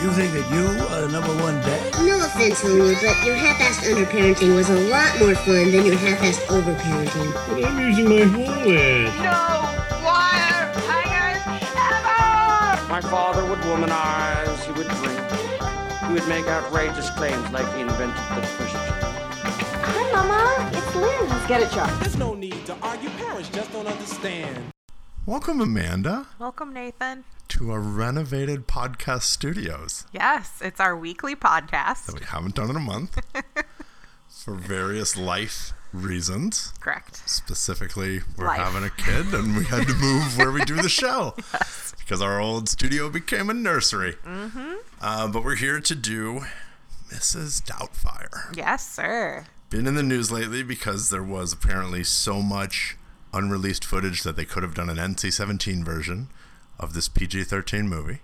You think that you are the number one dad? No offense, Homer, but your half-assed underparenting was a lot more fun than your half-assed overparenting. But I'm using my whole head. No wire hangers ever! My father would womanize, he would drink, he would make outrageous claims like he invented the push Hi, Mama. It's Lynn. Let's get it, Chuck. There's no need to argue. Parents just don't understand. Welcome, Amanda, Welcome, Nathan. To our renovated podcast studios Yes, it's our weekly podcast. that we haven't done in a month for various life reasons. Correct. Specifically, we're Life. having a kid and we had to move where we do the show because our old studio became a nursery. Mm-hmm. Uh, but we're here to do Mrs. Doubtfire. Yes, sir. Been in the news lately because there was apparently so much unreleased footage that they could have done an NC 17 version of this PG 13 movie.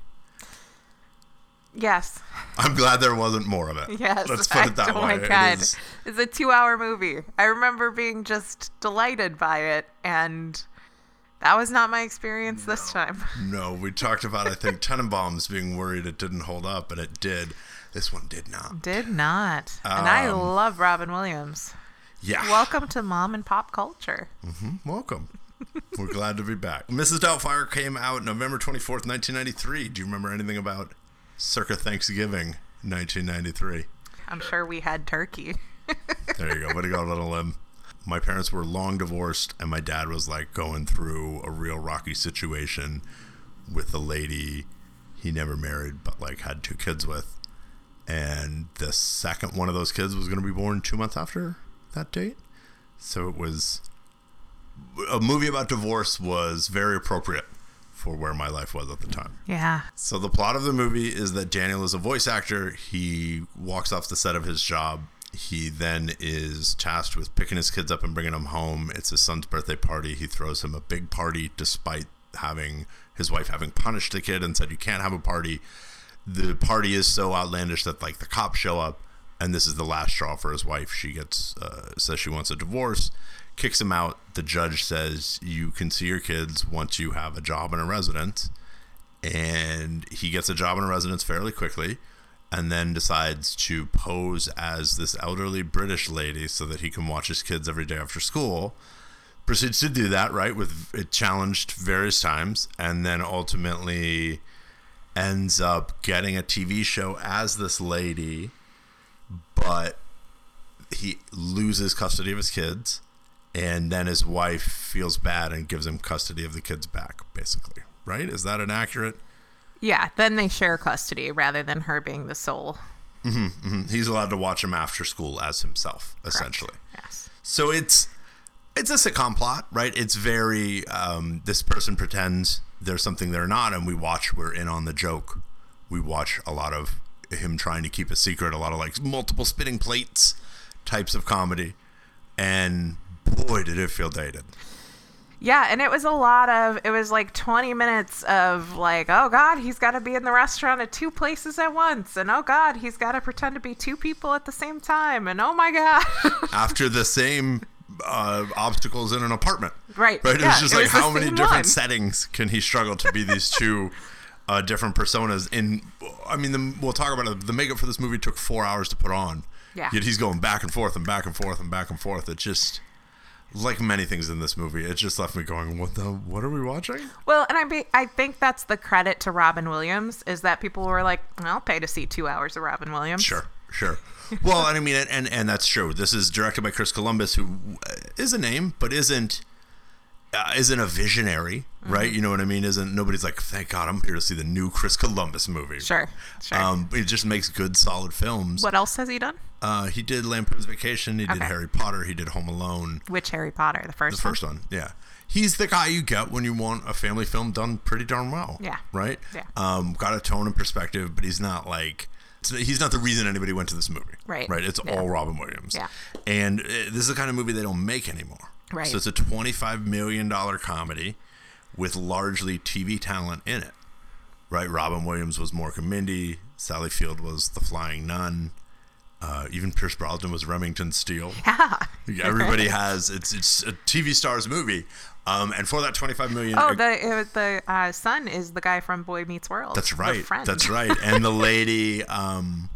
Yes. I'm glad there wasn't more of it. Yes. Let's put it that oh way. my god. is- It's a two hour movie. I remember being just delighted by it and that was not my experience this time. no, we talked about I think Tenenbaums being worried it didn't hold up, and it did. This one did not. Did not. and I Um, love Robin Williams. Yeah. Welcome to mom and pop culture. Welcome. We're glad to be back. Mrs. Doubtfire came out November 24th, 1993. Do you remember anything about circa Thanksgiving 1993? I'm sure we had turkey. There you go. Way to go, little Lim. My parents were long divorced, and my dad was like going through a real rocky situation with a lady he never married, but like had two kids with. And the second one of those kids was going to be born two months after that date. So it was a movie about divorce was very appropriate for where my life was at the time. Yeah. So the plot of the movie is that Daniel is a voice actor. He walks off the set of his job. He then is tasked with picking his kids up and bringing them home. It's his son's birthday party. He throws him a big party despite having his wife having punished the kid and said you can't have a party. The party is so outlandish that like the cops show up and this is the last straw for his wife. She gets uh, says she wants a divorce, kicks him out. The judge says you can see your kids once you have a job and a residence and he gets a job and a residence fairly quickly and then decides to pose as this elderly British lady so that he can watch his kids every day after school. Proceeds to do that, right? With it challenged various times, and then ultimately ends up getting a TV show as this lady, but he loses custody of his kids, and then his wife feels bad and gives him custody of the kids back, basically. Right? Is that an accurate? Yeah, then they share custody rather than her being the sole. He's allowed to watch him after school as himself, essentially. Yes. So it's it's a sitcom plot, right? It's very um, this person pretends there's something they're not, and we watch. We're in on the joke. We watch a lot of him trying to keep a secret, a lot of like multiple spitting plates types of comedy, and boy, did it feel dated. Yeah, and it was a lot of it was like 20 minutes of like, oh god, he's got to be in the restaurant at two places at once, and oh god, he's got to pretend to be two people at the same time, and oh my god. After the same uh, obstacles in an apartment, Right, Right. It yeah, was just it like was how many different one. settings can he struggle to be these two uh, different personas? In I mean, the, we'll talk about it. The makeup for this movie took four hours to put on. Yeah. Yet he's going back and forth and back and forth and back and forth. It just like many things in this movie, it just left me going, "What the? What are we watching?" well, and I be, I think that's the credit to Robin Williams is that people were like, I'll pay to see 2 hours of Robin Williams. Sure, sure. well, and I mean, and and that's true. This is directed by Chris Columbus, who uh, a name, but isn't uh, isn't a visionary, Mm-hmm. right? You know what I mean? Isn't nobody's like, thank God, I'm here to see the new Chris Columbus movie. Sure. Sure. Um, he just makes good, solid films. what else has he done? Uh, he did Lampoon's Vacation. He did Harry Potter. He did Home Alone. Which Harry Potter? The first The first one, yeah. He's the guy you get when you want a family film done pretty darn well. Yeah. Right. Yeah. Um, got a tone and perspective, but he's not like he's not the reason anybody went to this movie. Right. Right. It's Yeah. all Robin Williams. Yeah. And uh, this is the kind of movie they don't make anymore. Right. So it's a twenty-five million dollar comedy with largely TV talent in it. Right. Robin Williams was Mork and Mindy. Sally Field was the Flying Nun. Uh, even Pierce Brosnan was Remington Steele. Yeah. Everybody has it's it's a TV stars movie. Um, and for that 25 million Oh, the uh, the uh, son is the guy from Boy Meets World. That's right. That's right. And the lady, um,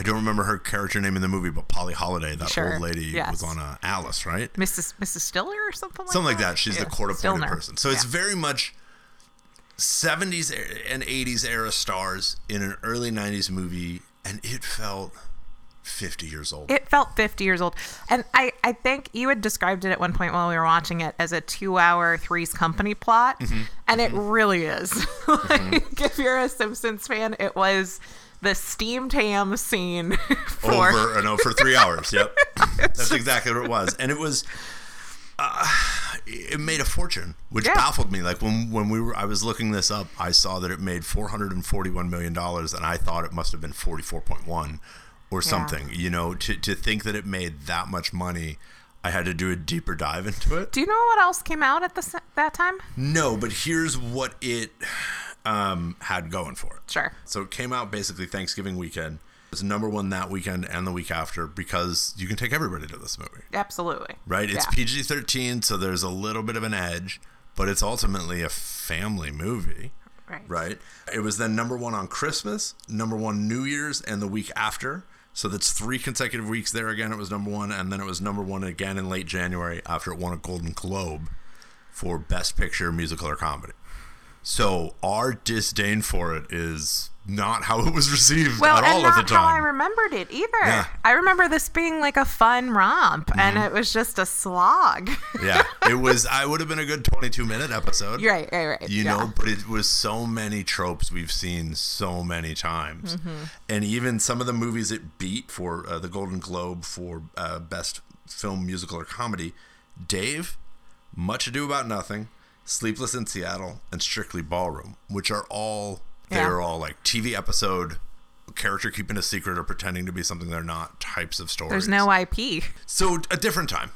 I don't remember her character name in the movie, but Polly Holliday, that Sure. old lady, Yes. was on uh, Alice, right? Mrs. Mrs. Stiller or something like Something that. like that. She's Yeah. the court appointed person. So it's very much 70s and 80s era stars in an early 90s movie, and it felt 50 years old. It felt 50 years old. And I, I think you had described it at one point while we were watching it as a two hour Three's Company plot. Mm-hmm. And it really is. like, if you're a Simpsons fan, it was the steamed ham scene for. over and over for three hours. Yep, that's exactly what it was, and it was. Uh, it made a fortune, which Yeah. baffled me. Like when when we were, I was looking this up. I saw that it made four hundred and forty one million dollars, and I thought it must have been forty four point one or something. You know, to to think that it made that much money. I had to do a deeper dive into it. Do you know what else came out at the, that time? No, but here's what it um, had going for it. Sure. So it came out basically Thanksgiving weekend. It was number one that weekend and the week after because you can take everybody to this movie, Absolutely. right? It's Yeah. PG 13, so there's a little bit of an edge, but it's ultimately a family movie, Right. right? It was then number one on Christmas, number one New Year's, and the week after. So that's three consecutive weeks there again. It was number one, and then it was number one again in late January after it won a Golden Globe for Best Picture, Musical, or Comedy. So our disdain for it is not how it was received Well, at all at the how I remembered it either. Yeah. Mm-hmm. I remember this being like a fun romp, and it was just a slog. yeah, it was. I would have been a good 22 minute episode. right, right, right. You yeah. know, but it was so many tropes we've seen so many times, Mm-hmm. and even some of the movies it beat for uh, the Golden Globe for uh, best film, musical, or comedy. Dave, Much Ado About Nothing, Sleepless in Seattle, and Strictly Ballroom, which are all they're all like TV episode, character keeping a secret or pretending to be something they're not types of stories. There's no IP. So a different time,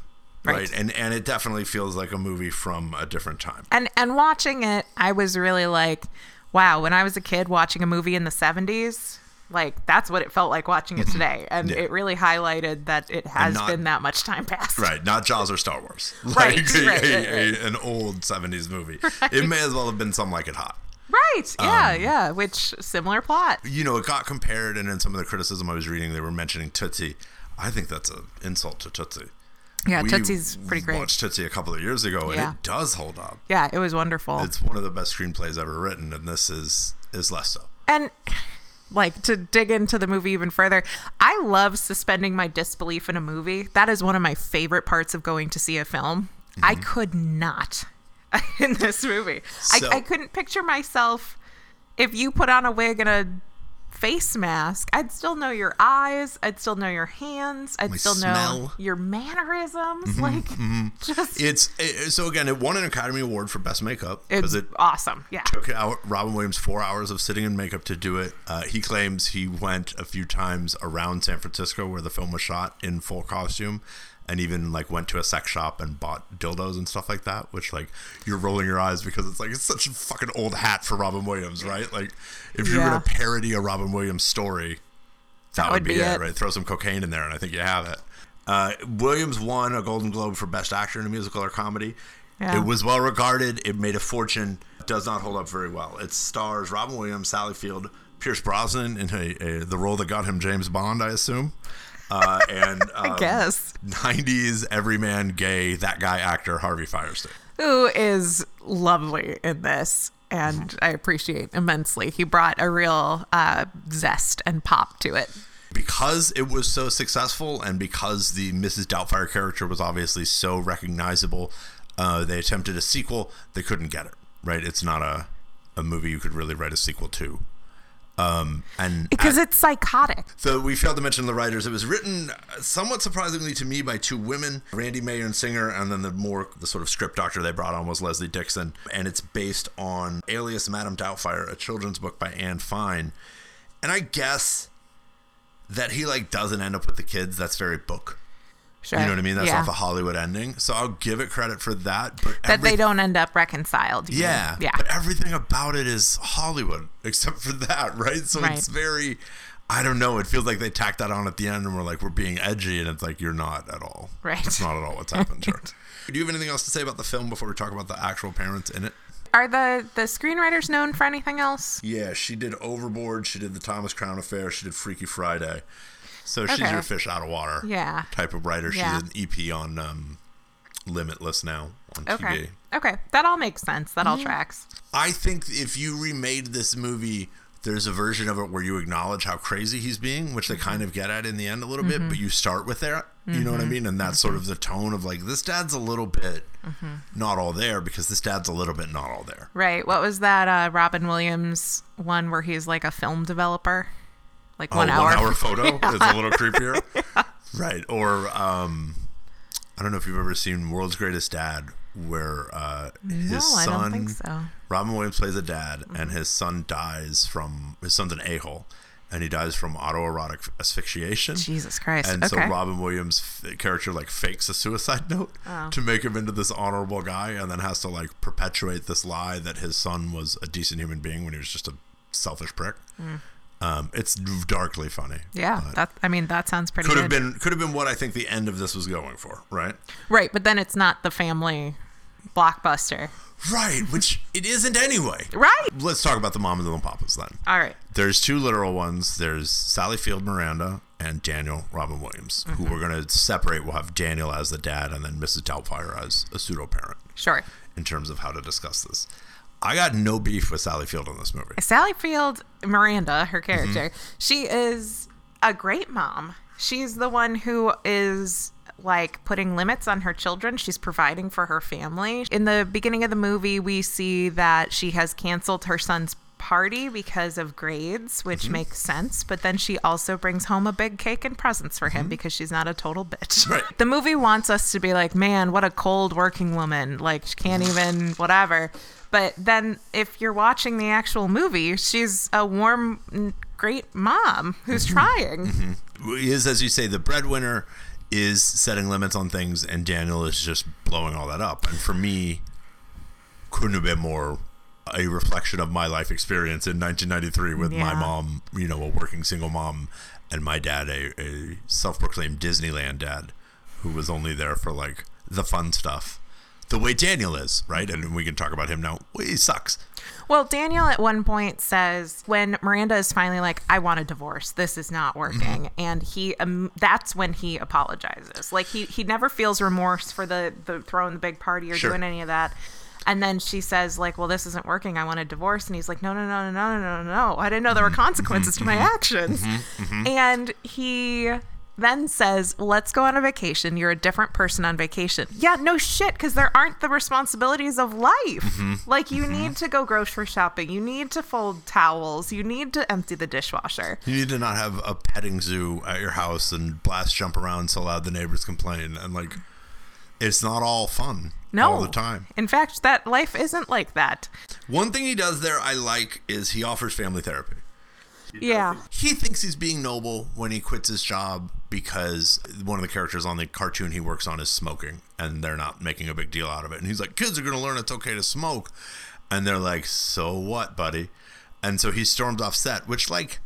right? Right. And and it definitely feels like a movie from a different time. And and watching it, I was really like, wow, when I was a kid watching a movie in the 70s, like that's what it felt like watching it today. And Mm-hmm. Yeah. it really highlighted that it has not- been that much time passed. Right, not Jaws or Star Wars. Right, a- right, a- right. a- an old 70s movie. It may as well have been Some Like It Hot. Right. Yeah, Um, yeah. Which similar plot. You know, it got compared, and in some of the criticism I was reading, they were mentioning Tootsie. I think that's an insult to Tootsie. Yeah, We Tootsie's pretty great. watched Tootsie a couple of years ago, and Yeah. it does hold up. Yeah, it was wonderful. It's one of the best screenplays ever written, and this is is less so. And like to dig into the movie even further, I love suspending my disbelief in a movie. That is one of my favorite parts of going to see a film. I mm-hmm. could not in this movie. So- I, I couldn't picture myself if you put on a wig and a face mask. I'd still know your eyes. I'd still know your hands. I'd My still know your mannerisms. Mm-hmm, like mm-hmm. just It's it, so again, it won an Academy Award for Best Makeup it's because it awesome. Yeah. took out Robin Williams four hours of sitting in makeup to do it. Uh, he claims he went a few times around San Francisco where the film was shot in full costume, and even like went to a sex shop and bought dildos and stuff like that. Which like you're rolling your eyes because it's like it's such a fucking old hat for Robin Williams, right? Like if you're Yeah. gonna parody a Robin Williams story, that, would, be, it, right? Throw some cocaine in there, and I think you have it. Uh, Williams won a Golden Globe for Best Actor in a Musical or Comedy. Yeah. It was well regarded. It made a fortune. Does not hold up very well. It stars Robin Williams, Sally Field, Pierce Brosnan in a, a, the role that got him James Bond, I assume. Uh, and um, I guess. 90s everyman gay that guy actor Harvey Fierstein. who is lovely in this and I appreciate immensely. He brought a real uh, zest and pop to it. because it was so successful and because the Mrs. Doubtfire character was obviously so recognizable, uh, they attempted a sequel. They couldn't get it. Right? It's not a a movie you could really write a sequel to. Um, and Because it's psychotic. so we failed to mention the writers. It was written uh, somewhat surprisingly to me by two women, Randi Mayem Singer, and then the more the sort of script doctor they brought on was Leslie Dixon, and it's based on Alias Madame Doubtfire, a children's book by Anne Fine. And I guess that he like doesn't end up with the kids. That's very book. Sure. You know what I mean? That's yeah. not the Hollywood ending. So I'll give it credit for that. But that they don't end up reconciled. yeah, mean. Yeah. But everything about it is Hollywood, except for that, right? So Right. it's very. I don't know. It feels like they tacked that on at the end and we're like, we're being edgy, and it's like, you're not at all. Right. It's not at all what's happened here. Do you have anything else to say about the film before we talk about the actual parents in it? Are the the screenwriters known for anything else? Yeah, she did Overboard. She did the Thomas Crown Affair. She did Freaky Friday. So she's your fish out of water Yeah. type of writer. She's Yeah. an EP on um, Limitless now on Okay. TV. Okay. That all makes sense. That Mm-hmm. all tracks. I think if you remade this movie, there's a version of it where you acknowledge how crazy he's being, which they kind of get at in the end a little bit, but you start with there. You know what I mean? And that's sort of the tone of like, this dad's a little bit not all there because this dad's a little bit not all there. Right. What was that uh, Robin Williams one where he's like a film developer? Like one oh, hour. One hour photo is a little creepier. Right. Or um, I don't know if you've ever seen World's Greatest Dad, where uh, his No, son, so. Robin Williams plays a dad, and his son dies from his son's an a hole, and he dies from autoerotic asphyxiation. Jesus Christ. And so Robin Williams' character like fakes a suicide note Oh. to make him into this honorable guy, and then has to like perpetuate this lie that his son was a decent human being when he was just a selfish prick. Um, it's darkly funny. Yeah. That. I mean, that sounds pretty could good. have been could have been what I think the end of this was going for, right? Right, but then it's not the family blockbuster. Right, which it isn't anyway. Right. Let's talk about the mamas and the papas then. All right. There's two literal ones. There's Sally Field Miranda and Daniel Robin Williams, who we're going to separate. We'll have Daniel as the dad and then Mrs. Doubtfire as a pseudo parent Sure. in terms of how to discuss this. I got no beef with Sally Field in this movie. Sally Field Miranda, her character, Mm-hmm. she is a great mom. She's the one who is like putting limits on her children. She's providing for her family. In the beginning of the movie, we see that she has canceled her son's party because of grades, which Mm-hmm. makes sense. But then she also brings home a big cake and presents for him because she's not a total bitch. Mm-hmm. Right. The movie wants us to be like, man, what a cold working woman. Like, she can't even, whatever. But then if you're watching the actual movie, she's a warm, great mom who's trying. Is, as you say, the breadwinner is setting limits on things, and Daniel is just blowing all that up. And for me, couldn't have been more a reflection of my life experience in 1993 with my mom, you know, a working single mom, and my dad, a, a self-proclaimed Disneyland dad, who was only there for like the fun stuff, the way Daniel is, right? And we can talk about him now. He sucks. Well, Daniel at one point says when Miranda is finally like, "I want a divorce. This is not working," and he um, that's when he apologizes. Like he he never feels remorse for the the throwing the big party or Sure. doing any of that. And then she says, like, well, this isn't working. I want a divorce. And he's like, no, no, no, no, no, no, no, no. I didn't know there were mm-hmm. consequences to my mm-hmm. actions. Mm-hmm. And he then says, let's go on a vacation. You're a different person on vacation. Yeah, no shit, because there aren't the responsibilities of life. Like, you need to go grocery shopping. You need to fold towels. You need to empty the dishwasher. You need to not have a petting zoo at your house and blast jump around so loud the neighbors complain. And like, it's not all fun No. all the time. In fact, that life isn't like that. One thing he does there I like is he offers family therapy. Yeah. He thinks he's being noble when he quits his job because one of the characters on the cartoon he works on is smoking and they're not making a big deal out of it. And he's like, kids are going to learn it's okay to smoke. And they're like, so what, buddy? And so he storms off set, which, like,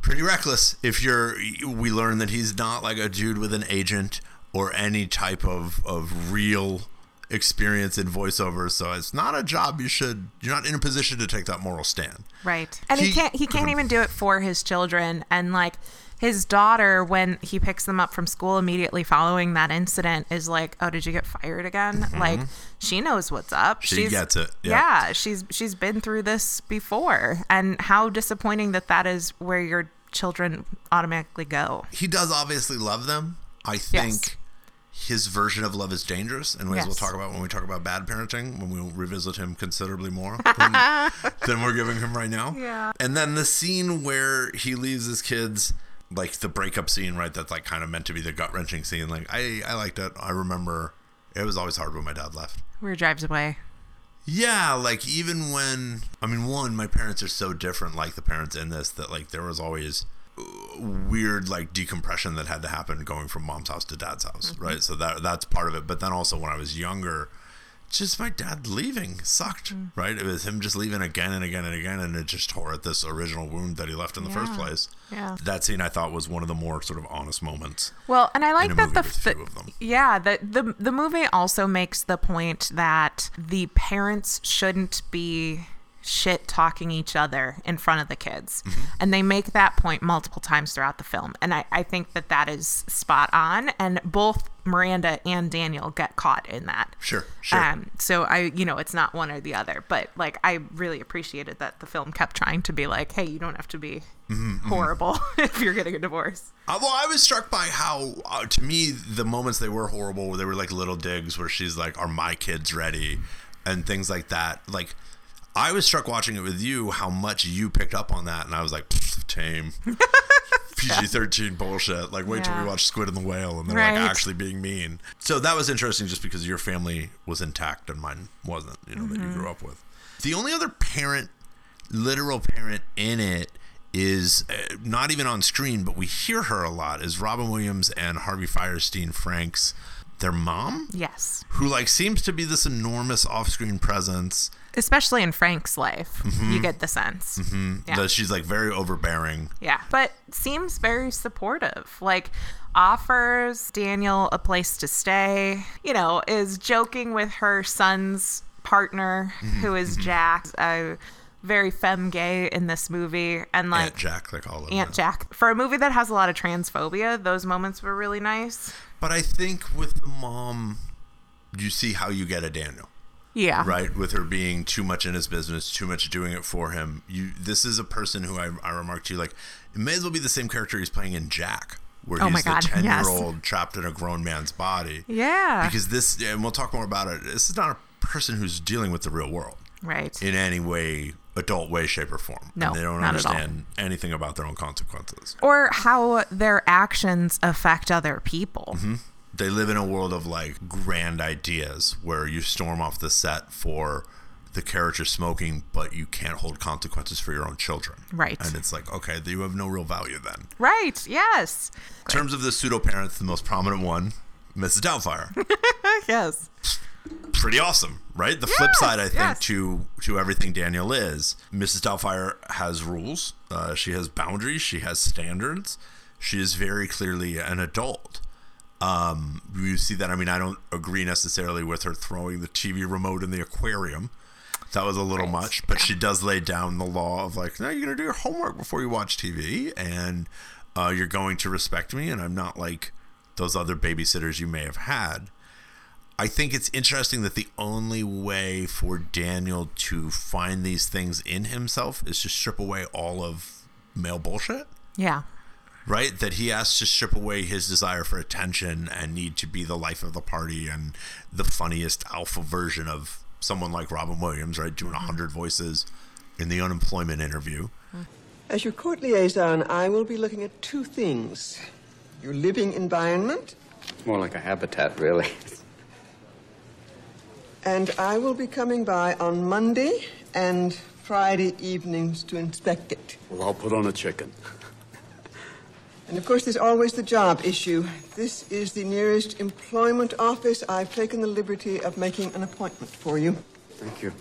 pretty reckless if you're we learn that he's not like a dude with an agent or any type of of real experience in voiceover so it's not a job you should you're not in a position to take that moral stand Right. And he, He- can't he can't even do it for his children and like his daughter when he picks them up from school immediately following that incident is like, "Oh, did you get fired again?" Like she knows what's up. Mm-hmm. She she's, gets it, yeah. Yeah, she's she's been through this before and how disappointing that that is where your children automatically go. he does obviously love them i Yes. His version of love is dangerous and ways we'll talk about when we talk about bad parenting when we'll revisit him considerably more than, than we're giving him right now Yeah. and then the scene where he leaves his kids like the breakup scene right that's like kind of meant to be the gut-wrenching scene like i i liked it i remember it was always hard when my dad left Where he drives away. yeah, like even when I mean, one, my parents are so different, like the parents in this, that like there was always weird like decompression that had to happen going from mom's house to dad's house, mm-hmm. right? So that that's part of it. But then also when I was younger, just my dad leaving sucked, mm. right? It was him just leaving again and again and again, and it just tore at this original wound that he left in the first place. Yeah. That scene I thought was one of the more sort of honest moments. Well, and I like that the, with the two of them. yeah the, the the movie also makes the point that the parents shouldn't be shit talking each other in front of the kids Mm-hmm. and they make that point multiple times throughout the film and I, I think that that is spot on and both miranda and daniel get caught in that Sure, sure. um, so I, you know, it's not one or the other, but like I really appreciated that the film kept trying to be like, hey, you don't have to be Mm-hmm, horrible if you're getting a divorce. Uh, well, I was struck by how, uh, to me, the moments they were horrible, where they were like little digs, where she's like, "Are my kids ready?" and things like that. Like, I was struck watching it with you how much you picked up on that, and I was like, "Tame." PG thirteen bullshit. Like, wait till we watch Squid and the Whale, and they're Right. like actually being mean. So that was interesting, just because your family was intact and mine wasn't. You know that you grew up with. The only other parent, literal parent in it, is uh, not even on screen, but we hear her a lot. Is Robin Williams and Harvey Fierstein Frank's their mom, Yes. who like seems to be this enormous off-screen presence. Especially in Frank's life, mm-hmm. you get the sense. Mm-hmm. Yeah. That she's like very overbearing. Yeah. But seems very supportive. Like, offers Daniel a place to stay, you know, is joking with her son's partner, mm-hmm. who is Jack, a very femme gay in this movie. And like, Aunt Jack, they call him. Aunt Jack. For a movie that has a lot of transphobia, those moments were really nice. But I think with the mom, you see how you get a Daniel. Yeah. right with her being too much in his business too much doing it for him you this is a person who i, I remarked to you like it may as well be the same character he's playing in jack where Oh he's God, the 10 yes. year old trapped in a grown man's body Yeah. because this and we'll talk more about it this is not a person who's dealing with the real world right. in any way adult way shape or form No, and they don't not at all. understand anything about their own consequences or how their actions affect other people. Mm-hmm. They live in a world of like grand ideas where you storm off the set for the character smoking, but you can't hold consequences for your own children. Right. And it's like, okay, you have no real value then. Right. Yes. In terms of the pseudo parents, the most prominent one, Mrs. Doubtfire. yes. Pretty awesome, right? The flip side, I think, yes. to to everything Daniel is, Mrs. Doubtfire has rules. Uh, she has boundaries. She has standards. She is very clearly an adult. Um, you see that. I mean, I don't agree necessarily with her throwing the TV remote in the aquarium. That was a little much, but she does lay down the law of like, no, you're gonna do your homework before you watch TV, and uh, you're going to respect me, and I'm not like those other babysitters you may have had. I think it's interesting that the only way for Daniel to find these things in himself is to strip away all of male bullshit Yeah. Right? That he has to strip away his desire for attention and need to be the life of the party and the funniest alpha version of someone like Robin Williams, right? Doing a mm-hmm. hundred voices in the unemployment interview. As your court liaison, I will be looking at two things your living environment, More like a habitat, really. and I will be coming by on Monday and Friday evenings to inspect it. Well, I'll put on a chicken. And of course, there's always the job issue. This is the nearest employment office. I've taken the liberty of making an appointment for you. Thank you.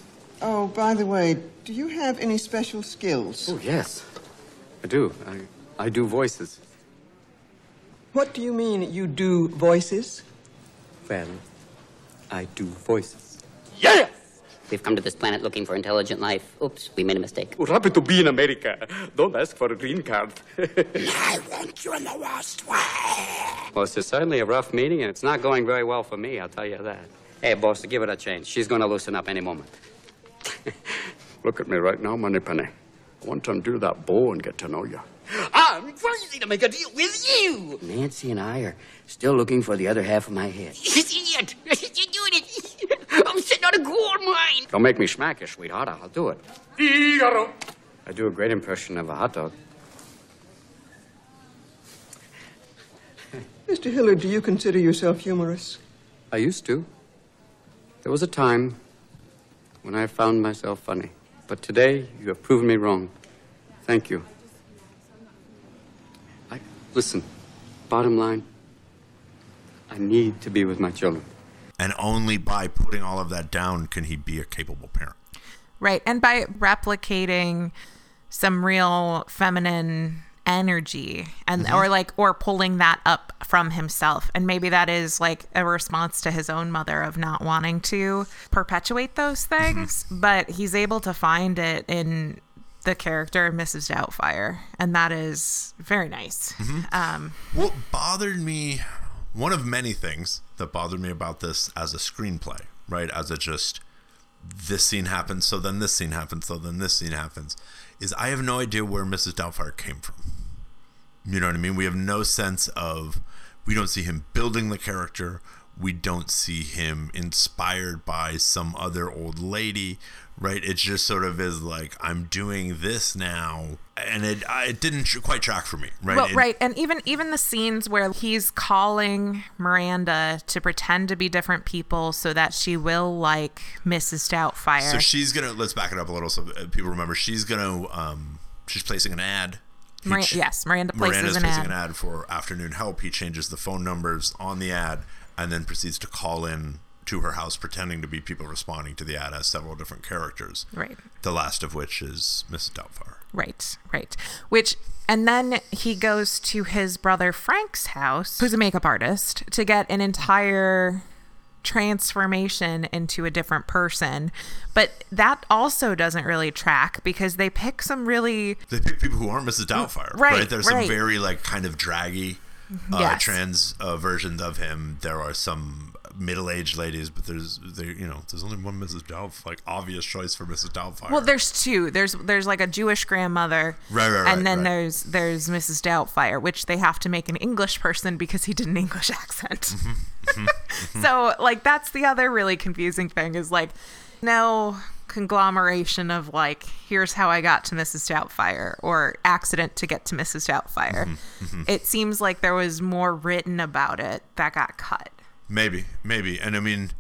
Oh, by the way, do you have any special skills? Oh, yes. I do. I, I do voices. What do you mean you do voices? Well, I do voices. Yeah! We've come to this planet looking for intelligent life. Oops, we made a mistake. We're happy to be in America. Don't ask for a green card. I want you in the worst way. well, it's certainly a rough meeting, and it's not going very well for me, I'll tell you that. Hey, boss, give it a chance. She's going to loosen up any moment. Look at me right now, Moneypenny. I want to undo that bow and get to know you. I'm crazy to make a deal with you. Nancy and I are still looking for the other half of my head. Idiot! You're doing it. I'm sitting on a gold mine. Don't make me smack you, sweetheart. I'll do it. Figaro. I do a great impression of a hot dog. Mr. Hillard, do you consider yourself humorous? I used to. There was a time when I found myself funny. But today, you have proven me wrong. Thank you. I, listen, bottom line, I need to be with my children. And only by putting all of that down can he be a capable parent. Right. And by replicating some real feminine energy and Mhm. or like or pulling that up from himself and maybe that is like a response to his own mother of not wanting to perpetuate those things but he's able to find it in the character of Mrs. Doubtfire and that is very nice Mhm. um What bothered me, one of many things that bothered me about this as a screenplay, right? As a just this scene happens, so then this scene happens, so then this scene happens, is I have no idea where Mrs. Doubtfire came from. You know what I mean? We have no sense of, we don't see him building the character. We don't see him inspired by some other old lady, right? It just sort of is like, I'm doing this now. And it, I, it didn't quite track for me, right? Well, It- right, and even even the scenes where he's calling Miranda to pretend to be different people so that she will like Mrs. Doubtfire. So she's gonna let's back it up a little so people remember. She's gonna um she's placing an ad. Mira- ch- yes, Miranda places Miranda's an placing ad. an ad for afternoon help. He changes the phone numbers on the ad and then proceeds to call in to her house pretending to be people responding to the ad as several different characters. Right. The last of which is Mrs. Doubtfire. Right, right. Which and then he goes to his brother Frank's house, who's a makeup artist, to get an entire transformation into a different person. But that also doesn't really track because they pick some really They pick people who aren't Mrs. Doubtfire. Right, right? There's some very like kind of draggy uh, Yes. trans uh, versions of him. There are some middle-aged ladies, but there's there you know there's only one Mrs. Doubtfire. Like obvious choice for Mrs. Doubtfire. Well, there's two. There's there's like a Jewish grandmother, Right, right, right, and then right. there's there's Mrs. Doubtfire, which they have to make an English person because he did an English accent. Mm-hmm. so like that's the other really confusing thing is like no conglomeration of like here's how I got to Mrs. Doubtfire or accident to get to Mrs. Doubtfire. Mhm. It seems like there was more written about it that got cut. Maybe, maybe. And I mean,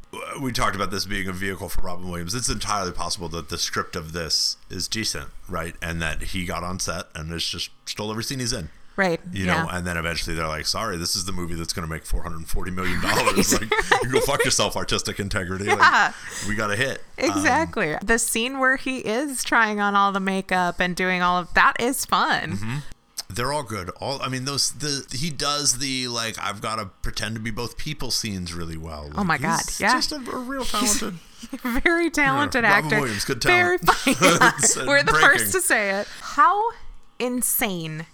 we talked about this being a vehicle for Robin Williams. It's entirely possible that the script of this is decent, right? And that he got on set and it's just stole every scene he's in. Right. You yeah. know, and then eventually they're like, sorry, this is the movie that's going to make $440 million. Like, you go fuck yourself, artistic integrity. Yeah. Like, we got a hit. Um, Exactly. the scene where he is trying on all the makeup and doing all of that is fun. Mm-hmm. they're all good. All I mean, those the he does the like I've got to pretend to be both people scenes really well. Oh my god! he's Yeah, just a, a real talented. very talented Yeah, Robin actor. Williams, good Very talent. funny. Yeah, It's, uh, We're the breaking. first to say it. How insane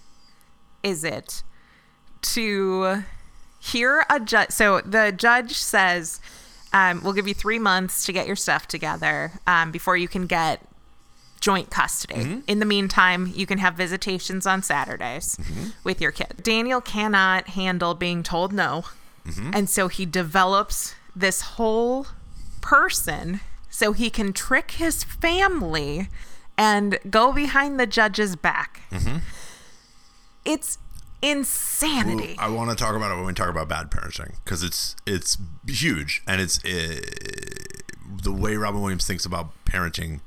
is it to hear a judge? So the judge says, um, "We'll give you three months to get your stuff together um, before you can get." Joint custody. Mm-hmm. In the meantime, you can have visitations on Saturdays Mm-hmm. with your kid. Daniel cannot handle being told no. Mm-hmm. And so he develops this whole person so he can trick his family and go behind the judge's back. It's insanity. I want to talk about it when we talk about bad parenting because it's it's huge and it's uh, the way Robin Williams thinks about parenting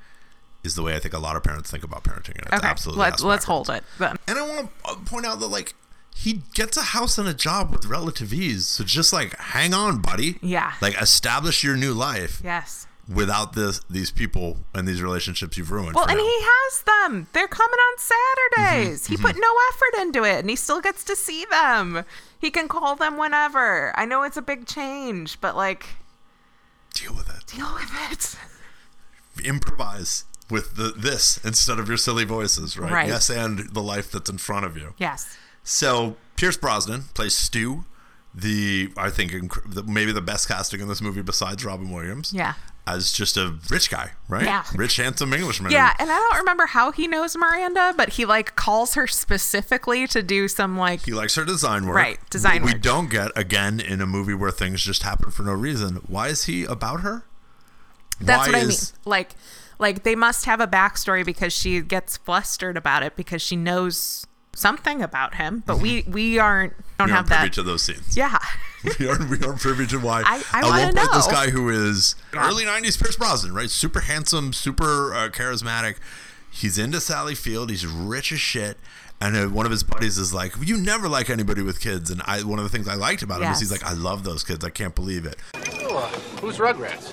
is the way I think a lot of parents think about parenting and it's okay, absolutely let's let's backwards. hold it. Then. And I want to point out that like he gets a house and a job with relative ease, so just like hang on, buddy. Yeah. Like establish your new life Yes. Without this these people and these relationships you've ruined. Well, and now. he has them. They're coming on Saturdays. He mhm. put no effort into it, and he still gets to see them. He can call them whenever. I know it's a big change, but like, deal with it. Deal with it. improvise with the this instead of your silly voices, right? Right. Yes, and the life that's in front of you. Yes. So Pierce Brosnan plays Stu, the I think maybe the best casting in this movie besides Robin Williams. Yeah. As just a rich guy, right? Yeah. Rich, handsome Englishman. Yeah, and I don't remember how he knows Miranda, but he like calls her specifically to do some like He likes her design work. Right, design What we work. don't get again in a movie where things just happen for no reason. Why is he about her? That's Why what I mean. Like like they must have a backstory because she gets flustered about it because she knows something about him, but we we aren't don't Mm-hmm. we have aren't privy that. to those scenes. Yeah. we aren't we aren't privy to why. I- I At wanna one point, this guy who is early '90s Pierce Brosnan, right? Super handsome, super uh, charismatic. He's into Sally Field. He's rich as shit. And uh, one of his buddies is like, "You never like anybody with kids." And I, one of the things I liked about him is he's like, "I love those kids. I can't believe it." Oh, who's Rugrats?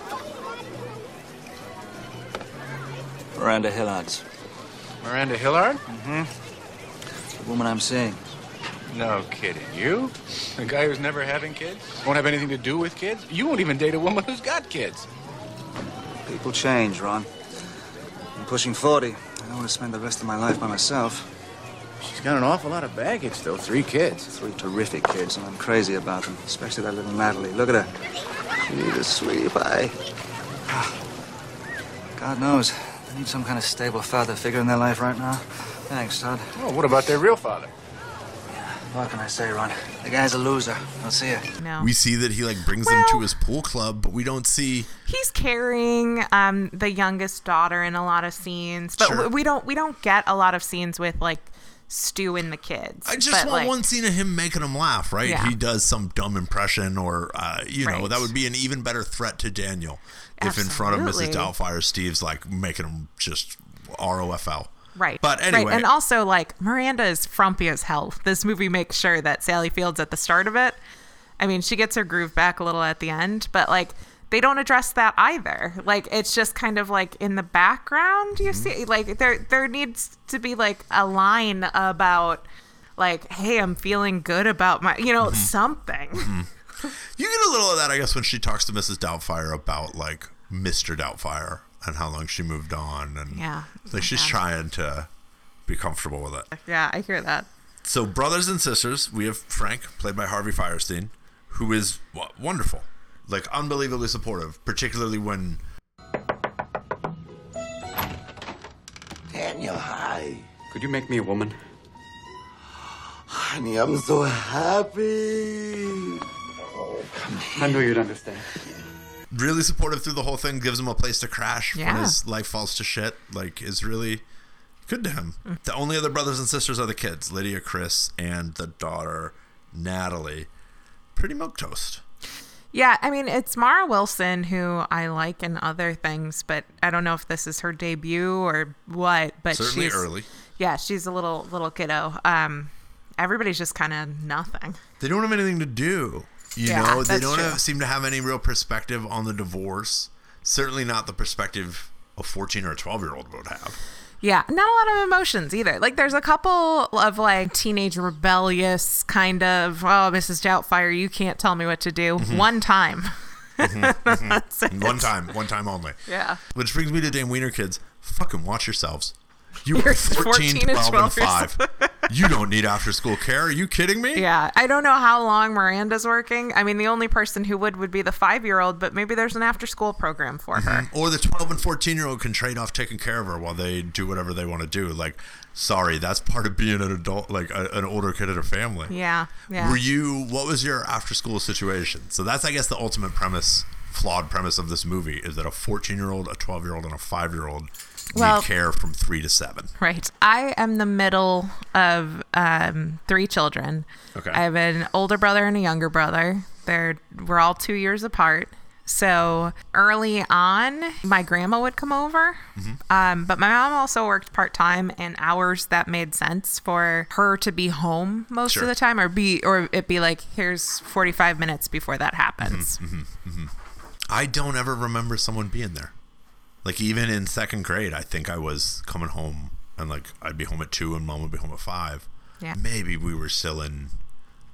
Miranda Hillards. Miranda Hillard? Mm-hmm. The woman I'm seeing. No kidding. You? A guy who's never having kids? Won't have anything to do with kids? You won't even date a woman who's got kids. People change, Ron. I'm pushing 40. I don't want to spend the rest of my life by myself. She's got an awful lot of baggage, though. Three kids. Three terrific kids, and I'm crazy about them, especially that little Natalie. Look at her. She's a sweetie pie. Ah. God knows. They need some kind of stable father figure in their life right now. Thanks, Todd. Oh, what about their real father? What can I say, Ron? The guy's a loser. I'll see you. No. We see that he like brings them to his pool club, but we don't see. He's carrying um, the youngest daughter in a lot of scenes, but Sure. we- we don't we don't get a lot of scenes with like Stu and the kids. I just but, want like, one scene of him making them laugh, right? Yeah. He does some dumb impression, or uh, you know, that would be an even better threat to Daniel if in front of Mrs. Doubtfire, Steve's like making him just ROFL. Right. But anyway, Right. And also, like, Miranda is frumpy as hell. This movie makes sure that Sally Fields at the start of it, I mean, she gets her groove back a little at the end, but, like, they don't address that either. Like, it's just kind of like in the background, you mm-hmm. see? Like, there, there needs to be, like, a line about, like, hey, I'm feeling good about my, you know, mm-hmm. something. Mm-hmm. You get a little of that, I guess, when she talks to Mrs. Doubtfire about like Mr. Doubtfire and how long she moved on, and Yeah. like she's God. trying to be comfortable with it. Yeah, I hear that. So, brothers and sisters, we have Frank, played by Harvey Fierstein, who is w- wonderful, like unbelievably supportive, particularly when Daniel, hi. Could you make me a woman? Honey, I'm so happy. I knew you'd understand. Really supportive through the whole thing, gives him a place to crash when his life falls to shit. Like, is really good to him. The only other brothers and sisters are the kids, Lydia, Chris, and the daughter, Natalie. Pretty milk toast. Yeah, I mean, it's Mara Wilson who I like in other things, but I don't know if this is her debut or what. But Certainly she's early. Yeah, she's a little little kiddo. Um, everybody's just kind of nothing. They don't have anything to do. You Yeah, know, they don't have, seem to have any real perspective on the divorce. Certainly not the perspective a 14 or a 12 year old would have. Yeah, not a lot of emotions either. Like, there's a couple of like teenage rebellious kind of, oh, Mrs. Doubtfire, you can't tell me what to do. Mhm. One time. Mhm, That's mhm. it. One time, one time only. Yeah. Which brings me to Dame Wiener kids. Fucking watch yourselves. You You're are 14, 14 and 12, 12 and 5. you don't need after school care. Are you kidding me? Yeah, I don't know how long Miranda's working. I mean, the only person who would would be the five year old, but maybe there's an after school program for mm-hmm. her. Or the 12 and 14 year old can trade off taking care of her while they do whatever they want to do. Like, sorry, that's part of being an adult, like a, an older kid in a family. Yeah, yeah. Were you, what was your after school situation? So that's, I guess, the ultimate premise, flawed premise of this movie is that a 14 year old, a 12 year old, and a 5 year old Well- care from 3 to 7. Right. I am the middle of um, three children. Okay. I have an older brother and a younger brother. They're we're all two years apart. So early on, my grandma would come over, Mm-hmm. um, but my mom also worked part time and hours that made sense for her to be home most Sure. of the time, or be or it be like here's forty five minutes before that happens. Mm-hmm. I don't ever remember someone being there. Like even in second grade, I think I was coming home and like I'd be home at two and mom would be home at five. Yeah. Maybe we were still in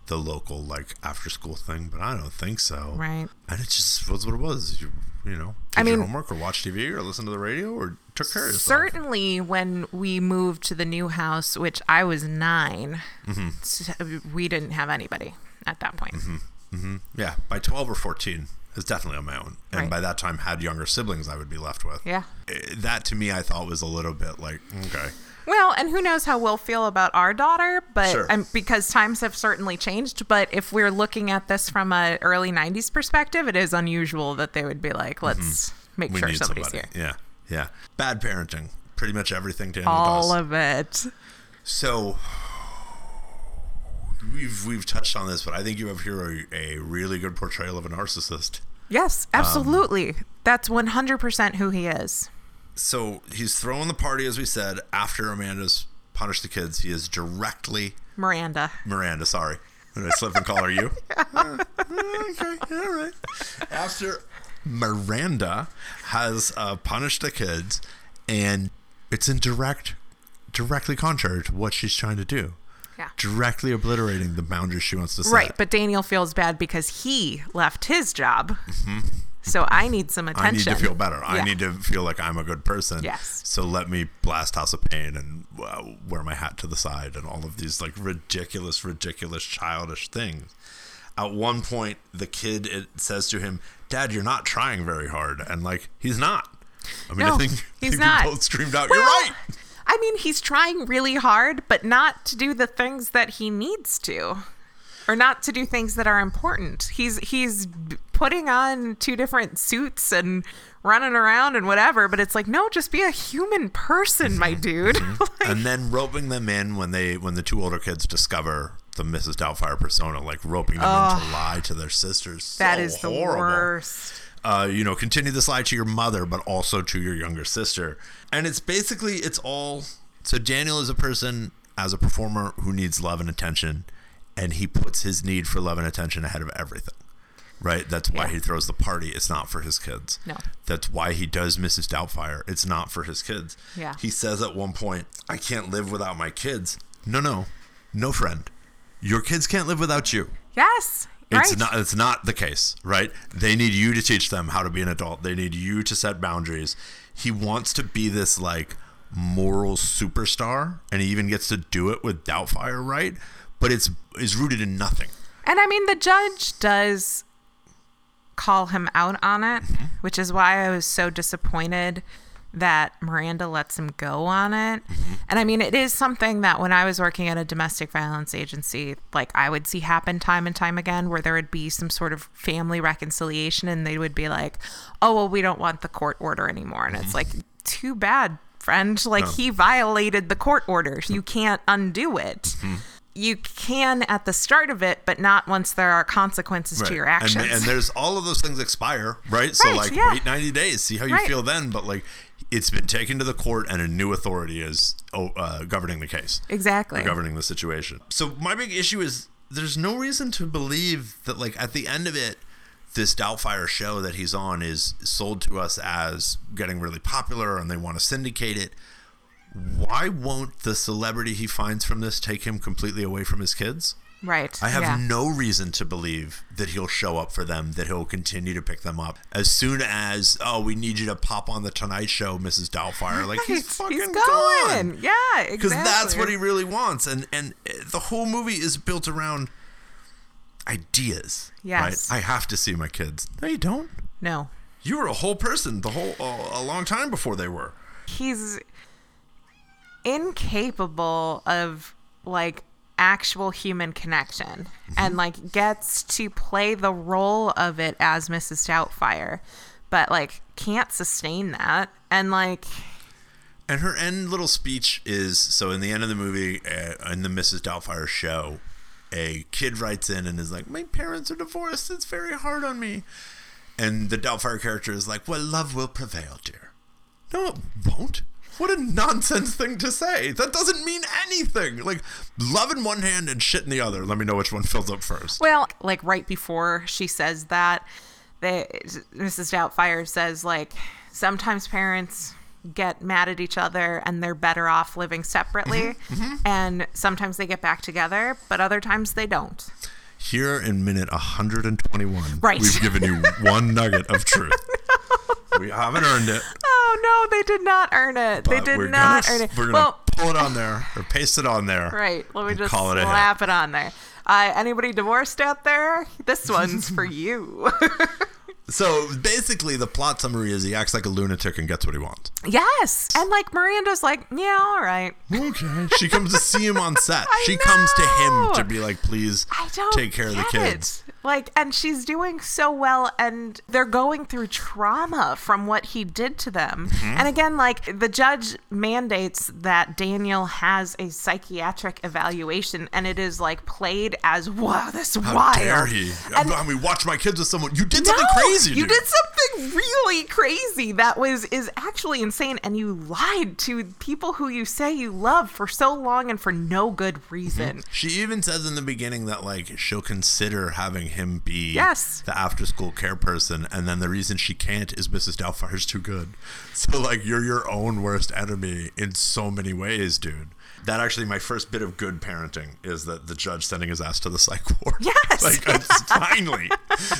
the local like after school thing, but I don't think so. Right. And it just was what it was. You you know, did I your mean- homework or watch TV or listen to the radio or took care of yourself. Certainly, when we moved to the new house, which I was 9 Mhm. s- we didn't have anybody at that point. Hmm. Hmm. Yeah, by twelve or fourteen is definitely on my own, and Right. by that time had younger siblings I would be left with. Yeah. Eh, That to me, I thought was a little bit like okay. Well, and who knows how we'll feel about our daughter, but Sure. um, because times have certainly changed. But if we're looking at this from a early '90s perspective, it is unusual that they would be like, "Let's make Mm-hmm. We sure somebody's somebody. here." Yeah, yeah. Bad parenting. Pretty much everything Daniel All does. of it. so we've we've touched on this, but I think you have here a, a really good portrayal of a narcissist. Yes, Um, absolutely. That's 100% who he is. So he's throwing the party, as we said, after Amanda's punished the kids. He is directly Miranda. Miranda, sorry, Did I slip and call her you? Uh, okay, all right. After Miranda has uh, punished the kids, and it's in direct, directly contrary to what she's trying to do. Yeah. Directly obliterating the boundaries she wants to set. Right, but Daniel feels bad because he left his job. So I need some Mm-hmm. I need to feel better. I need to feel like I'm a good person. Yes. So let me blast House of Pain and uh, wear my hat to the side and all of these like ridiculous, ridiculous, childish things. At one point, the kid it says to him, "Dad, you're not trying very hard," and like he's not. I mean, No, I think, he's think not. we both screamed out, Well, "You're right." I mean, he's trying really hard, but not to do the things that he needs to, or not to do things that are important. He's he's putting on two different suits and running around and whatever, but it's like, no, just be a human person, my dude. Mm-hmm. and then roping them in when they when the two older kids discover the Mrs. Doubtfire persona, like roping them in Ugh. to lie to their sisters. that So is the worst. Uh, you know, continue this lie to your mother, but also to your younger sister. And it's basically, it's all. So Daniel is a person, as a performer, who needs love and attention, and he puts his need for love and attention ahead of everything. Right? That's why he throws the party. It's not for his kids. No. That's why he does Mrs. Doubtfire. It's not for his kids. Yeah. He says at one point, I can't live without my kids. No, no. No, friend. Your kids can't live without you. Yes. It's right. not it's not the case, right? They need you to teach them how to be an adult. They need you to set boundaries. He wants to be this like moral superstar and he even gets to do it with Doubtfire, right? But it's is rooted in nothing. And I mean, the judge does call him out on it, Mm-hmm. which is why I was so disappointed that Miranda lets him go on it. Mm-hmm. And I mean, it is something that when I was working at a domestic violence agency, like I would see happen time and time again, where there would be some sort of family reconciliation and they would be like, oh, well, we don't want the court order anymore. And it's mm-hmm. like, too bad, friend. Like No. he violated the court order. You mm-hmm. can't undo it. Mm-hmm. You can at the start of it, but not once there are consequences to Right. your And- actions. And, there's all of those things expire, right? So Right, like yeah. wait 90 days, see how you Right. feel then, but like it's been taken to the court and a new authority is oh, uh, governing the case. Exactly. Governing the situation. So my big issue is there's no reason to believe that like at the end of it this Doubtfire show that he's on is sold to us as getting really popular and they want to syndicate it. Why won't the celebrity he finds from this take him completely away from his kids? Right. I have yeah. no reason to believe that he'll show up for them, that he'll continue to pick them up as soon as, oh, we need you to pop on the Tonight Show, Mrs. Doubtfire. Like he's fucking He's gone. going. Yeah, exactly. Because that's what he really wants, and and uh, the whole movie is built around ideas. Yes. Right? I have to see my kids. No, you don't. No. You were a whole person the whole a, a long time before they were. He's incapable of like actual human connection and like gets to play the role of it as Mrs. Doubtfire, but like can't sustain that. And like And her end little speech is so in the end of the movie, uh, in the Mrs. Doubtfire show, a kid writes in and is like, "My parents are divorced. It's very hard on me." And the Doubtfire character is like, "Well, love will prevail, dear." No, it won't. What a nonsense thing to say. That doesn't mean anything. Like love in one hand and shit in the other. Let me know which one fills up first. Well, like right before she says that, they, Mrs. Doubtfire says like sometimes parents get mad at each other and they're better off living separately, Mm-hmm, and sometimes they get back together, but other times they don't. Here in minute 121, Right. we've given you one nugget of truth. We haven't earned it. Oh no, they did not earn it. They did not gonna, earn it. We're gonna well, pull it on there or paste it on there. right. Let me just call it slap it on there. Uh, anybody divorced out there? This one's for you. So basically, the plot summary is he acts like a lunatic and gets what he wants. yes, and like Miranda's like, yeah, all right. Okay. She comes to see him on set. she comes to him to be like, please don't take care of the kids. it. Like, and she's doing so well, and they're going through trauma from what he did to them. Mm-hmm. And again, like, the judge mandates that Daniel has a psychiatric evaluation, and it is like played as, wow, this How wild. dare he? And- I mean, watch my kids with someone. You did no, something crazy, you dude. did something really crazy that was is actually insane, and you lied to people who you say you love for so long and for no good mm-hmm. reason. She even says in the beginning that like she'll consider having him be Yes. the after school care person, and then the reason she can't is Mrs. Doubtfire's too good. So like you're your own worst enemy in so many ways, dude. That actually my first bit of good parenting is that the judge sending his ass to the psych ward. Yes. like finally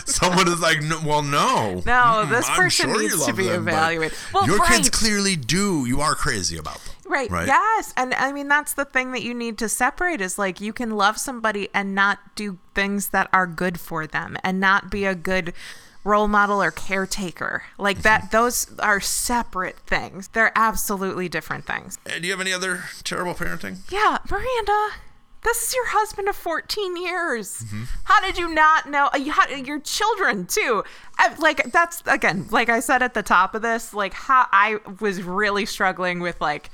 someone is like, no, well, no, No, this person sure needs to be them, evaluated. Well, your kids clearly do. You are crazy about them. Right. Right. Yes. And I mean, that's the thing that you need to separate is like you can love somebody and not do things that are good for them and not be a good role model or caretaker. Like that, those are separate things. They're absolutely different things. Uh, do you have any other terrible parenting? Yeah. Miranda. This is your husband of 14 years. How did you not know? uh, You had your children too. Like that's again, like I said at the top of this, like how I was really struggling with like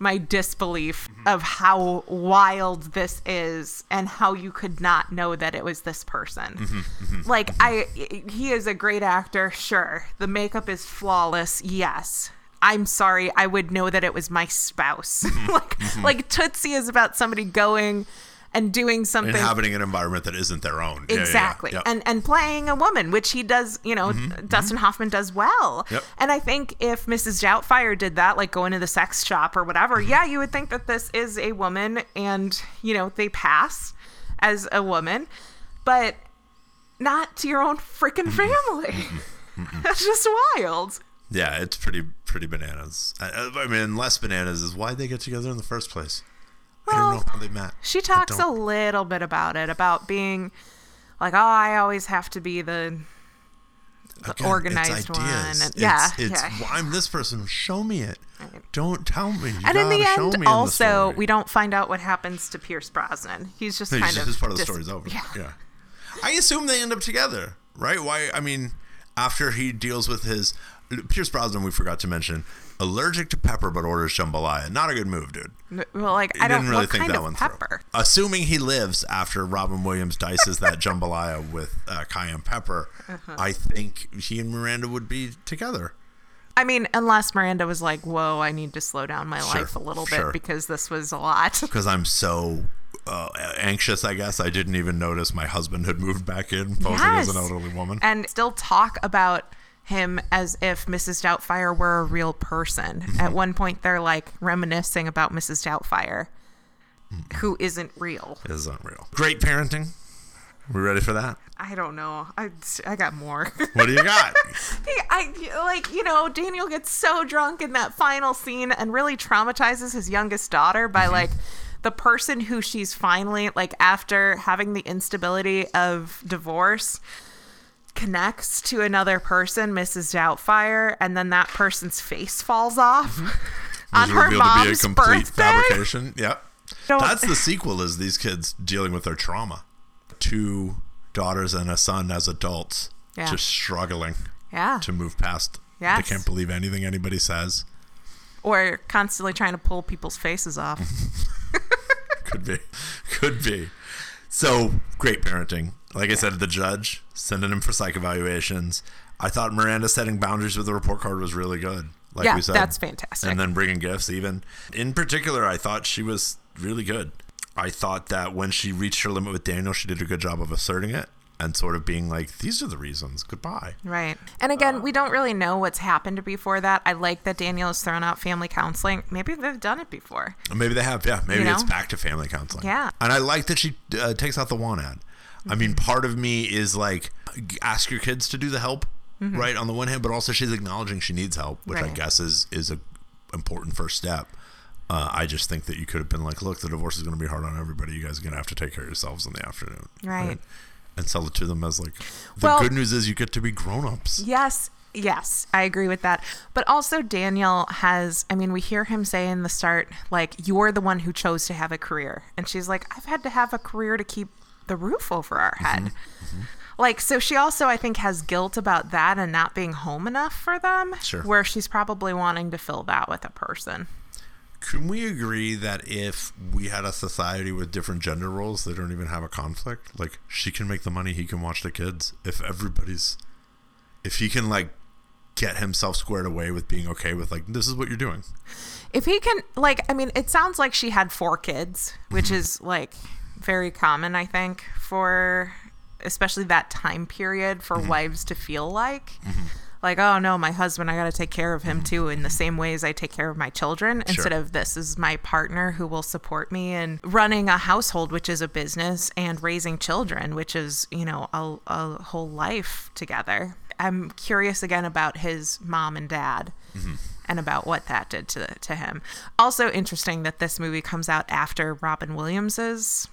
my disbelief of how wild this is and how you could not know that it was this person. Mm-hmm, mm-hmm, mm-hmm. Like I he is a great actor, sure. The makeup is flawless. Yes. I'm sorry, I would know that it was my spouse. like like Tootsie is about somebody going and doing something Inhabiting an environment that isn't their own. Yeah, yeah, yeah. exactly Yep. and and playing a woman which he does you know mm-hmm. Mm-hmm. dustin hoffman does well Yep. and i think if mrs doubtfire did that like going to the sex shop or whatever mm-hmm. yeah you would think that this is a woman and you know they pass as a woman but not to your own freaking family that's just wild Yeah, it's pretty pretty bananas. I, I mean, less bananas is why they get together in the first place. I don't know how they met. She talks a little bit about it, about being like, oh, I always have to be the, the Again, organized one. And, yeah, it's, yeah. well, I'm this person. Show me it. Don't tell me. You and in the show end, in the also, we don't find out what happens to Pierce Brosnan. He's just He's kind just of his part of the dis- story's over. Yeah. Yeah. I assume they end up together, right? Why? I mean, after he deals with his Pierce Brosnan, we forgot to mention, allergic to pepper but orders jambalaya. Not a good move, dude. Well, like He I don't didn't really think kind that one pepper. through. Assuming he lives after Robin Williams dices that jambalaya with uh, cayenne pepper, Uh-huh. I think he and Miranda would be together. I mean, unless Miranda was like, "Whoa, I need to slow down my Sure, life a little sure. bit because this was a lot." Because I'm so uh, anxious, I guess. I didn't even notice my husband had moved back in, posing as an elderly woman. and still talk about him as if Mrs. Doubtfire were a real person. Mm-hmm. At one point, they're like reminiscing about Mrs. Doubtfire, Mm-hmm. who isn't real. Is unreal. Great parenting. We ready for that? I don't know. I, I got more. What do you got? I like you know Daniel gets so drunk in that final scene and really traumatizes his youngest daughter by Mm-hmm. like the person who she's finally like after having the instability of divorce connects to another person, Mrs. Doubtfire, and then that person's face falls off mm-hmm. on Was her revealed to be a mom's complete birthday. fabrication. Yep. Don't- That's the sequel is these kids dealing with their trauma. Two daughters and a son as adults Yeah. just struggling Yeah. to move past. Yes. They can't believe anything anybody says. Or constantly trying to pull people's faces off. Could be. Could be. So great parenting. Like I said, the judge sending him for psych evaluations. I thought Miranda setting boundaries with the report card was really good. Like Yeah, we said, that's fantastic. And then bringing gifts, even in particular, I thought she was really good. I thought that when she reached her limit with Daniel, she did a good job of asserting it and sort of being like, "These are the reasons. Goodbye." Right. And again, we don't really know what's happened before that. I like that Daniel has thrown out family counseling. Maybe they've done it before. Maybe they have. Yeah. Maybe You it's back to family counseling. Yeah. And I like that she uh, takes out the want ad. I mean, Mm-hmm. part of me is like, ask your kids to do the help, Mhm. right? On the one hand, but also she's acknowledging she needs help, which I guess is is a important first step. Uh, I just think that you could have been like, look, the divorce is going to be hard on everybody. You guys are going to have to take care of yourselves in the afternoon. Right. And sell it to them as like, the Well- good news is you get to be grown ups. Yes. Yes, I agree with that. But also, Daniel has, I mean, we hear him say in the start, like, you're the one who chose to have a career. And she's like, I've had to have a career to keep the roof over our mm-hmm. head. Mm-hmm. Like, so she also, I think, has guilt about that and not being home enough for them. Sure. Where she's probably wanting to fill that with a person. Can we agree that if we had a society with different gender roles, they don't even have a conflict? Like she can make the money, he can watch the kids. If everybody's if he can like get himself squared away with being okay with like this is what you're doing. If he can, like, I mean, it sounds like she had four kids, which mm-hmm. is like very common, I think, for especially that time period for mm-hmm. wives to feel like. Mm-hmm. Like, oh no, my husband, I got to take care of him too, in the same ways I take care of my children, instead of this is my partner who will support me in running a household, which is a business, and raising children, which is, you know, a, a whole life together. I'm curious again about his mom and dad mm-hmm. and about what that did to to him. Also interesting that this movie comes out after Robin Williams's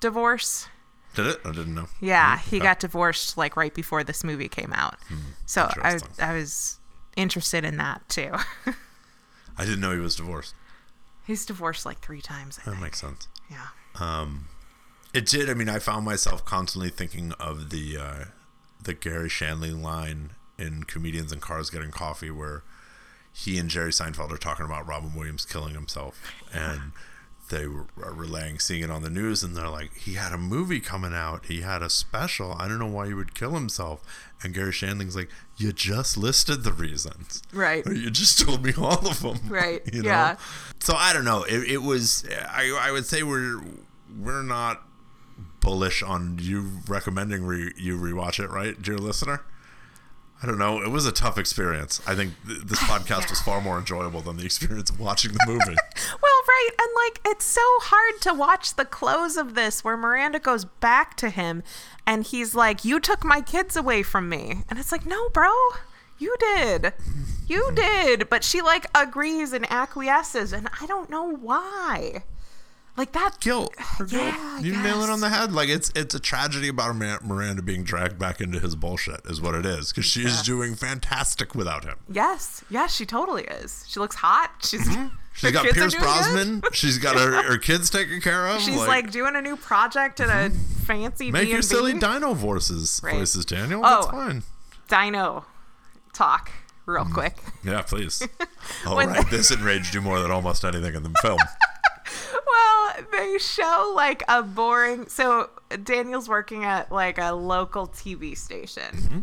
divorce. Did it? I didn't know. Yeah, Mm, he okay. got divorced like right before this movie came out. so I. I was interested in that too. I didn't know he was divorced. He's divorced like 3 times. I That think. makes sense. Yeah. Um, it did. I mean, I found myself constantly thinking of the uh, the Garry Shandling line in Comedians in Cars Getting Coffee, where he and Jerry Seinfeld are talking about Robin Williams killing himself, and they were relaying seeing it on the news, and they're like, he had a movie coming out, he had a special. I don't know why he would kill himself. And Garry Shandling's like, you just listed the reasons, Right. Or you just told me all of them, Right, You know? yeah. So I don't know. It, it was. I I would say we're we're not bullish on you recommending re, you rewatch it, right, dear listener? I don't know. It was a tough experience. I think th- this podcast was far more enjoyable than the experience of watching the movie. Well, right, and like it's so hard to watch the close of this where Miranda goes back to him and he's like, "You took my kids away from me." And it's like, "No, bro. You did. You did." But she like agrees and acquiesces and I don't know why. Like that guilt. Her guilt. Yeah, you nail it on the head. Like it's it's a tragedy about Miranda being dragged back into his bullshit, is what it is. Because she is doing fantastic without him. Yes. Yes, she totally is. She looks hot. She's Mm-hmm. She's got Pierce good. Brosnan. She's got her, her kids taken care of. She's like, doing a new project in a fancy Mm-hmm. make your B&B. silly dino voices Right. voices, Daniel. Oh. That's fine. Dino talk real Mm. quick. Yeah, please. all right, right, this enraged you more than almost anything in the film. Well, they show like a boring. So Daniel's working at like a local TV station. Mm-hmm.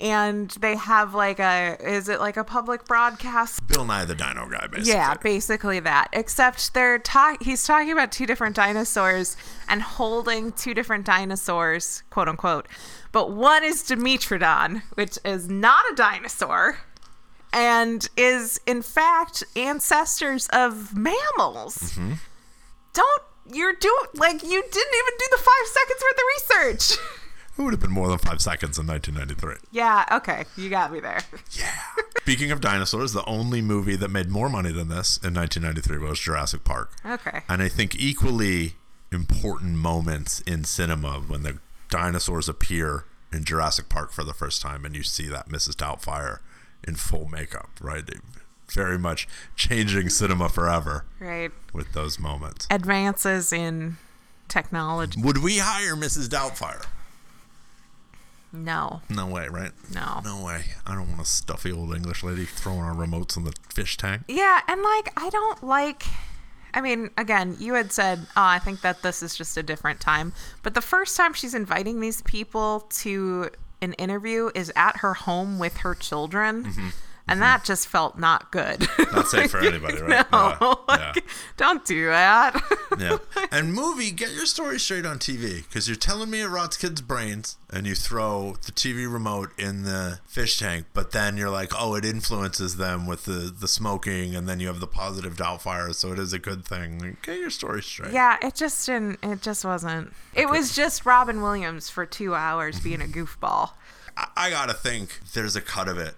And they have like a is it like a public broadcast? Bill Nye the Dino guy, basically. Yeah, basically that. Except they're talk he's talking about two different dinosaurs and holding two different dinosaurs, quote unquote. But one is Dimetrodon, which is not a dinosaur and is in fact ancestors of mammals. Mm-hmm. Don't you're doing like you didn't even do the five seconds worth of research. It would have been more than five seconds in 1993. yeah, okay, you got me there. Yeah. Speaking of dinosaurs, the only movie that made more money than this in 1993 was Jurassic Park. Okay. And I think equally important moments in cinema when the dinosaurs appear in Jurassic Park for the first time and you see that Mrs. Doubtfire in full makeup, right? They- Very much changing cinema forever Right. with those moments. Advances in technology. Would we hire Mrs. Doubtfire? No. No way, right? No. No way. I don't want a stuffy old English lady throwing our remotes in the fish tank. Yeah, and like I don't like I mean, again, you had said, oh, I think that this is just a different time. But the first time she's inviting these people to an interview is at her home with her children. Mm-hmm. And that just felt not good. Not safe for anybody, right? no, Yeah, like, yeah. don't do that. yeah. And movie, get your story straight on TV because you're telling me it rots kids' brains and you throw the TV remote in the fish tank, but then you're like, oh, it influences them with the, the smoking and then you have the positive doubt doubtfire, so it is a good thing. Like, Get your story straight. yeah, it just didn't, it just wasn't. It was just Robin Williams for two hours being a goofball. I, I gotta think there's a cut of it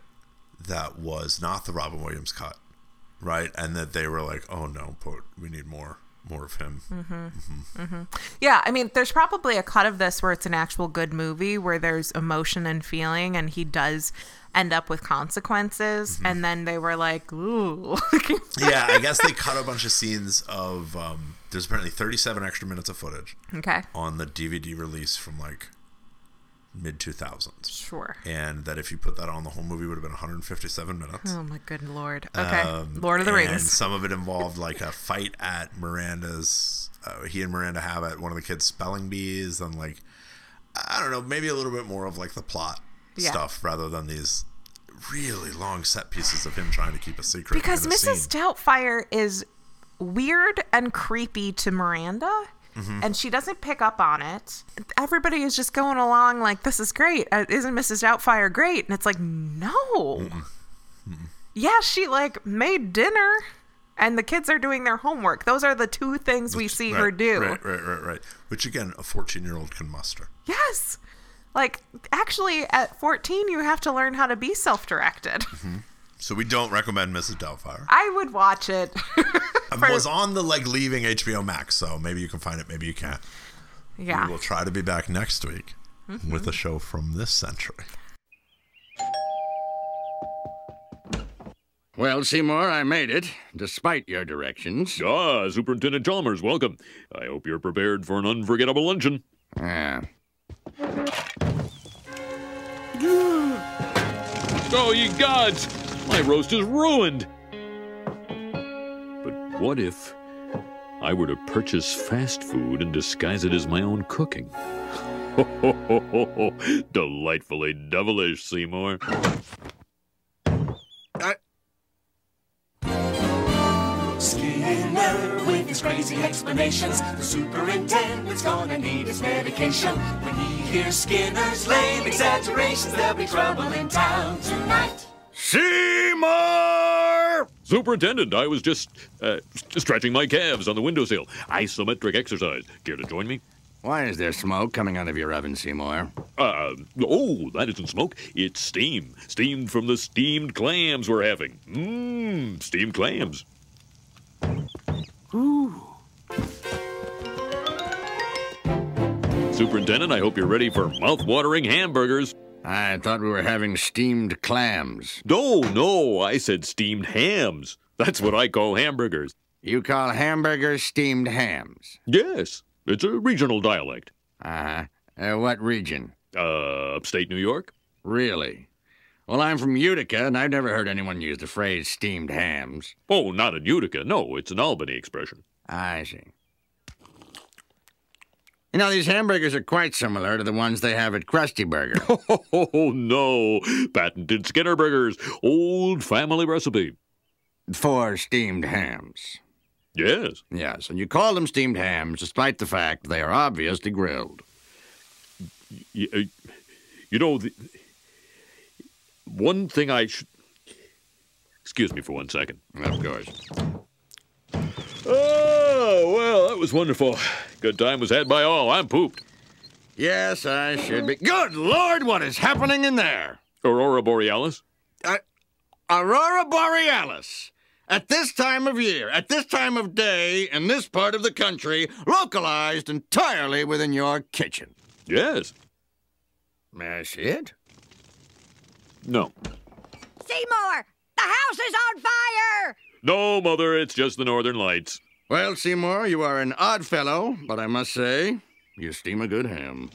that was not the Robin Williams cut, right? And that they were like, oh no, put we need more more of him. Mm-hmm. hmm Yeah, I mean, there's probably a cut of this where it's an actual good movie where there's emotion and feeling, and he does end up with consequences. And then they were like, ooh. yeah, I guess they cut a bunch of scenes of. Um, there's apparently 37 extra minutes of footage. Okay. On the DVD release from like mid 2000s. Sure. And that if you put that on, the whole movie would have been 157 minutes. Oh my good lord. Okay. Um, Lord of the And Rings. some of it involved like a fight at Miranda's. Uh, he and Miranda have at one of the kids' spelling bees, and like I don't know, maybe a little bit more of like the plot Yeah. stuff rather than these really long set pieces of him trying to keep a secret. Because Mrs. scene. Doubtfire is weird and creepy to Miranda. Mhm. And she doesn't pick up on it. Everybody is just going along like, this is great. Uh, Isn't Mrs. Doubtfire great? And it's like, no. Yeah, she like made dinner and the kids are doing their homework. Those are the two things we see her do. Right, right, right, right. Which again, a 14 year old can muster. Yes. Like, actually, at 14, you have to learn how to be self directed. So we don't recommend Mrs. Doubtfire. I would watch it. It was on the like leaving HBO Max, so maybe you can find it, maybe you can't. Yeah. We will try to be back next week Mhm. with a show from this century. Well, Seymour, I made it, despite your directions. Ah, Superintendent Chalmers, welcome. I hope you're prepared for an unforgettable luncheon. Yeah. Oh, you gods! My roast is ruined! But what if I were to purchase fast food and disguise it as my own cooking? Ho, ho, ho, ho, ho. Delightfully devilish, Seymour. Skinner with his crazy explanations. The superintendent's gonna need his medication. When he hears Skinner's lame exaggerations, there'll be trouble in town tonight. Seymour! Superintendent, I was just uh, stretching my calves on the windowsill. Isometric exercise. Care to join me? Why is there smoke coming out of your oven, Seymour? Uh, oh, that isn't smoke. It's steam. Steamed from the steamed clams we're having. Mmm, steamed clams. Ooh. Superintendent, I hope you're ready for mouth-watering hamburgers. I thought we were having steamed clams. No, no, I said steamed hams. That's what I call hamburgers. You call hamburgers steamed hams? Yes, it's a regional dialect. Uh-huh. Uh, what region? Uh, upstate New York. Really? Well, I'm from Utica, and I've never heard anyone use the phrase steamed hams. Oh, not in Utica. No, it's an Albany expression. I see. You know, these hamburgers are quite similar to the ones they have at Krusty Burger. Oh, no. Patented Skinner Burgers. Old family recipe. For steamed hams. Yes. Yes, and you call them steamed hams despite the fact they are obviously grilled. You know, the, one thing I should. Excuse me for one second. Of course. Oh, well, that was wonderful. Good time was had by all. I'm pooped. Yes, I should be. Good Lord, what is happening in there? Aurora Borealis? Uh, Aurora Borealis. At this time of year, at this time of day, in this part of the country, localized entirely within your kitchen. Yes. May I see it? No. Seymour, the house is on fire! No, Mother, it's just the Northern Lights. Well, Seymour, you are an odd fellow, but I must say, you steam a good ham.